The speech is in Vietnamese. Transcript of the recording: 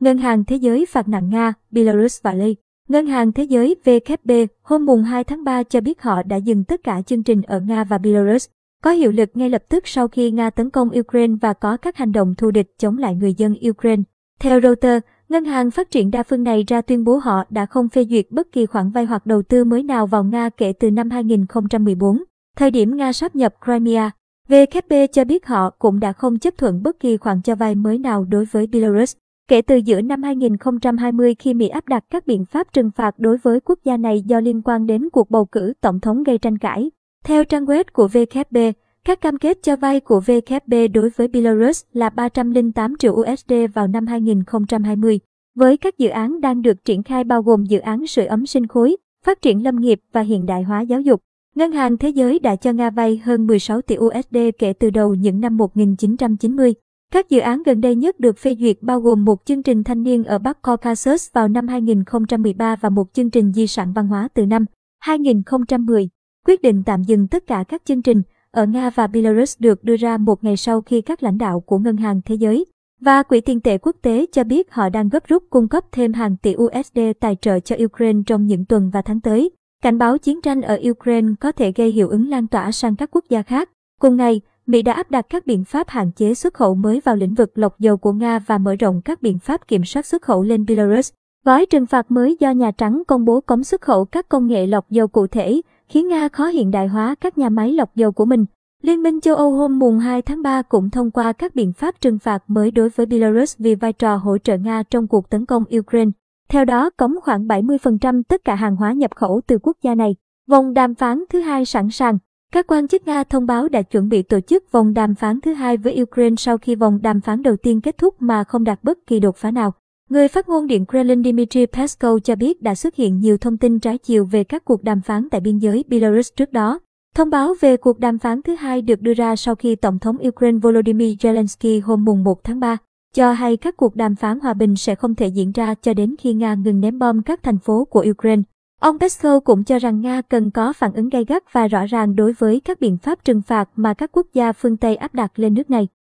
Ngân hàng Thế giới phạt nặng Nga, Belarus và Lê. Ngân hàng Thế giới WB hôm mùng 2 tháng 3 cho biết họ đã dừng tất cả chương trình ở Nga và Belarus, có hiệu lực ngay lập tức sau khi Nga tấn công Ukraine và có các hành động thù địch chống lại người dân Ukraine. Theo Reuters, Ngân hàng phát triển đa phương này ra tuyên bố họ đã không phê duyệt bất kỳ khoản vay hoặc đầu tư mới nào vào Nga kể từ năm 2014, thời điểm Nga sáp nhập Crimea. VKB cho biết họ cũng đã không chấp thuận bất kỳ khoản cho vay mới nào đối với Belarus. Kể từ giữa năm 2020 khi Mỹ áp đặt các biện pháp trừng phạt đối với quốc gia này do liên quan đến cuộc bầu cử tổng thống gây tranh cãi. Theo trang web của VKB, các cam kết cho vay của VKB đối với Belarus là 308 triệu USD vào năm 2020. Với các dự án đang được triển khai bao gồm dự án sưởi ấm sinh khối, phát triển lâm nghiệp và hiện đại hóa giáo dục. Ngân hàng Thế giới đã cho Nga vay hơn 16 tỷ USD kể từ đầu những năm 1990. Các dự án gần đây nhất được phê duyệt bao gồm một chương trình thanh niên ở Bắc Caucasus vào năm 2013 và một chương trình di sản văn hóa từ năm 2010. Quyết định tạm dừng tất cả các chương trình ở Nga và Belarus được đưa ra một ngày sau khi các lãnh đạo của Ngân hàng Thế giới và Quỹ tiền tệ quốc tế cho biết họ đang gấp rút cung cấp thêm hàng tỷ USD tài trợ cho Ukraine trong những tuần và tháng tới. Cảnh báo chiến tranh ở Ukraine có thể gây hiệu ứng lan tỏa sang các quốc gia khác. Cùng ngày, Mỹ đã áp đặt các biện pháp hạn chế xuất khẩu mới vào lĩnh vực lọc dầu của Nga và mở rộng các biện pháp kiểm soát xuất khẩu lên Belarus. Gói trừng phạt mới do Nhà Trắng công bố cấm xuất khẩu các công nghệ lọc dầu cụ thể, khiến Nga khó hiện đại hóa các nhà máy lọc dầu của mình. Liên minh châu Âu hôm mùng 2 tháng 3 cũng thông qua các biện pháp trừng phạt mới đối với Belarus vì vai trò hỗ trợ Nga trong cuộc tấn công Ukraine. Theo đó, cấm khoảng 70% tất cả hàng hóa nhập khẩu từ quốc gia này. Vòng đàm phán thứ hai sẵn sàng. Các quan chức Nga thông báo đã chuẩn bị tổ chức vòng đàm phán thứ hai với Ukraine sau khi vòng đàm phán đầu tiên kết thúc mà không đạt bất kỳ đột phá nào. Người phát ngôn Điện Kremlin Dmitry Peskov cho biết đã xuất hiện nhiều thông tin trái chiều về các cuộc đàm phán tại biên giới Belarus trước đó. Thông báo về cuộc đàm phán thứ hai được đưa ra sau khi Tổng thống Ukraine Volodymyr Zelensky hôm mùng 1 tháng 3 cho hay các cuộc đàm phán hòa bình sẽ không thể diễn ra cho đến khi Nga ngừng ném bom các thành phố của Ukraine. Ông Peskov cũng cho rằng Nga cần có phản ứng gay gắt và rõ ràng đối với các biện pháp trừng phạt mà các quốc gia phương Tây áp đặt lên nước này.